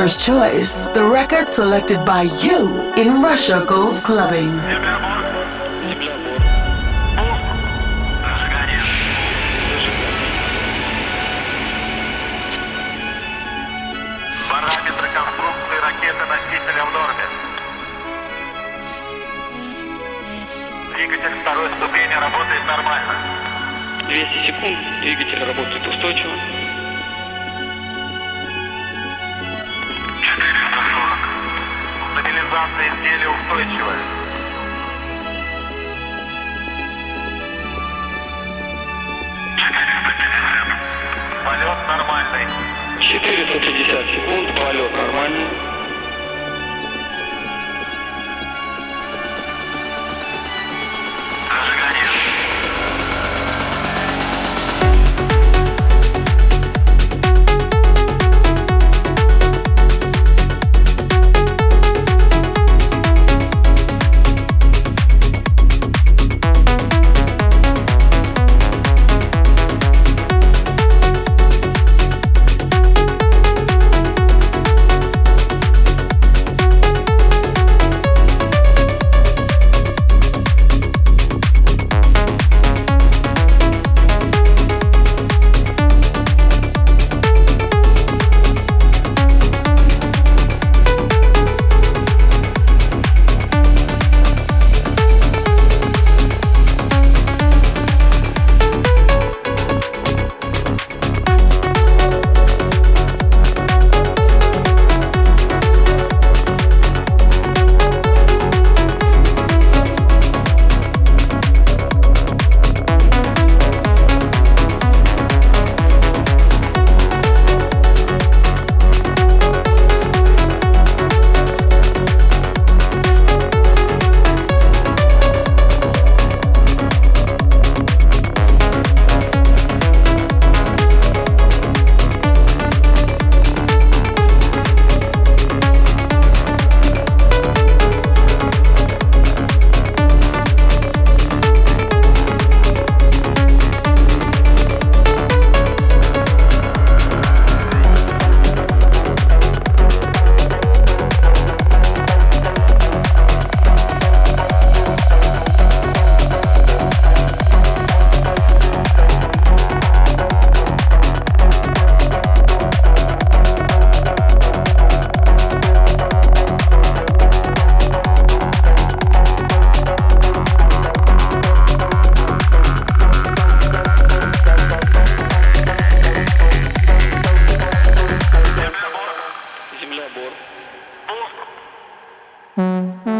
Clubber's Choice, the record selected by you in Russia Goes Clubbing. Двигатель второй ступени работает нормально. 200 секунд, двигатель работает устойчиво. Стабилизация изделия устойчивая. Полет нормальный. 450 секунд, полет нормальный. Mm-hmm.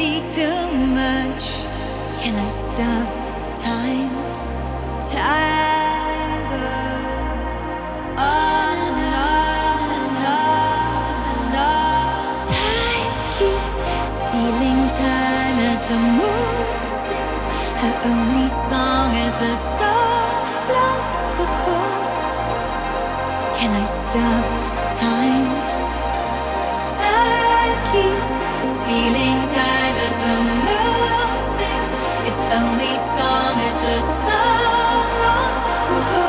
Be too much. Can I stop time? Time goes on and on and on and on. Time keeps stealing time as the moon sings her only song as the sun longs for cold. Can I stop? Time only song as the sun longs for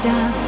stop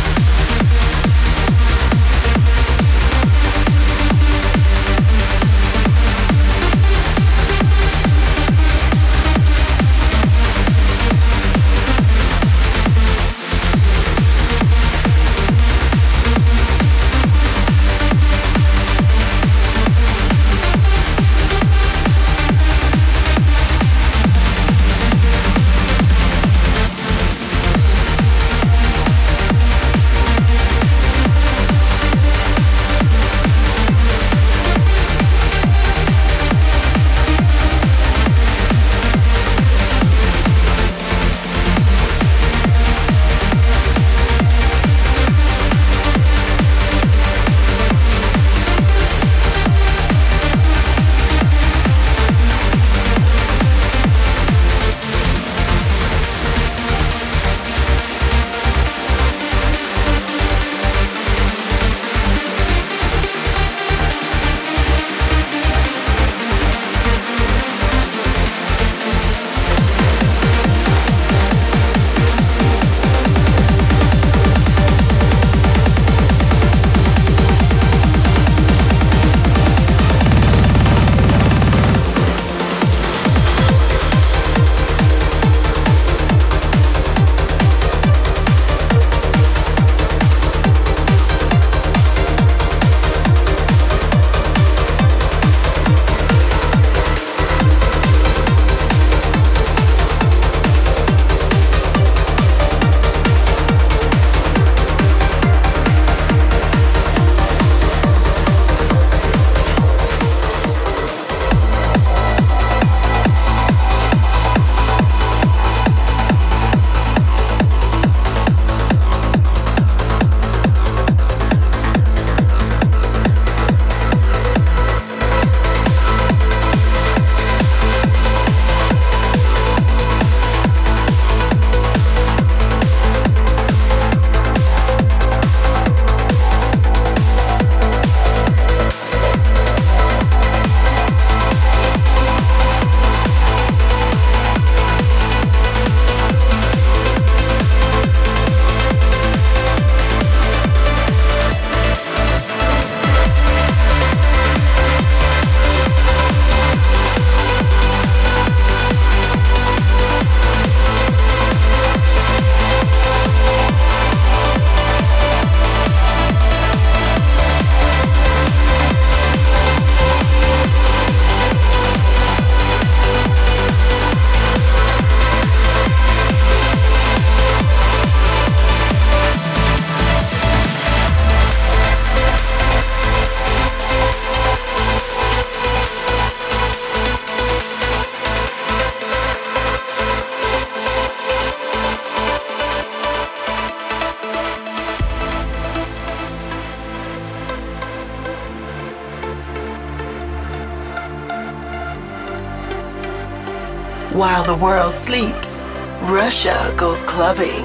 World sleeps, Russia goes clubbing,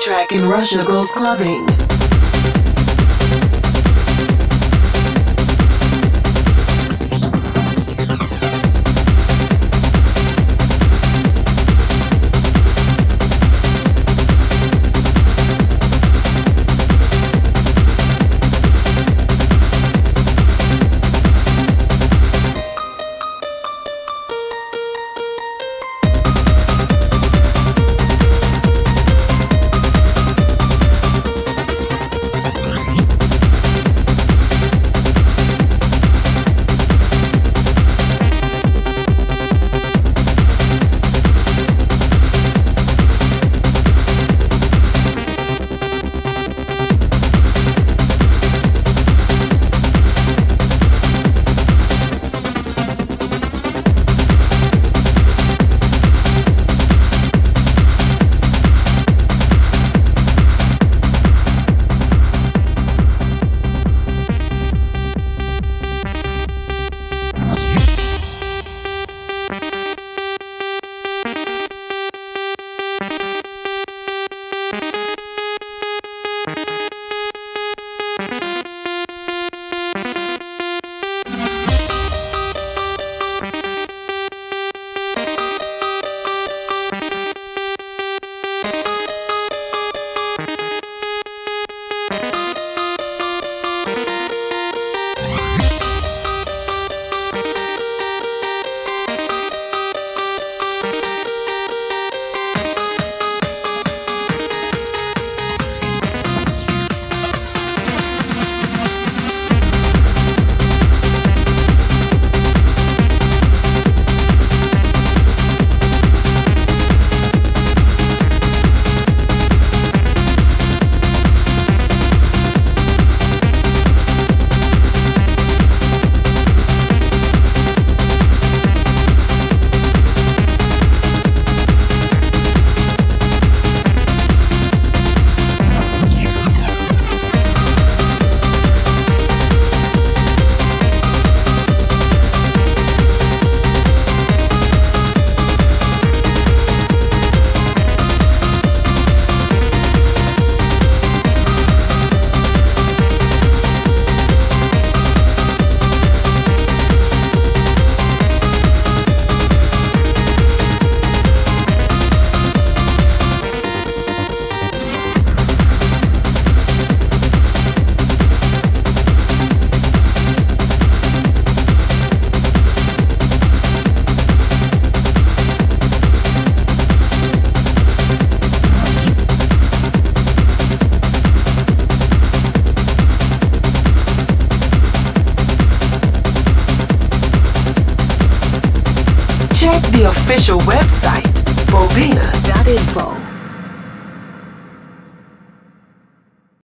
track in Russia goes clubbing.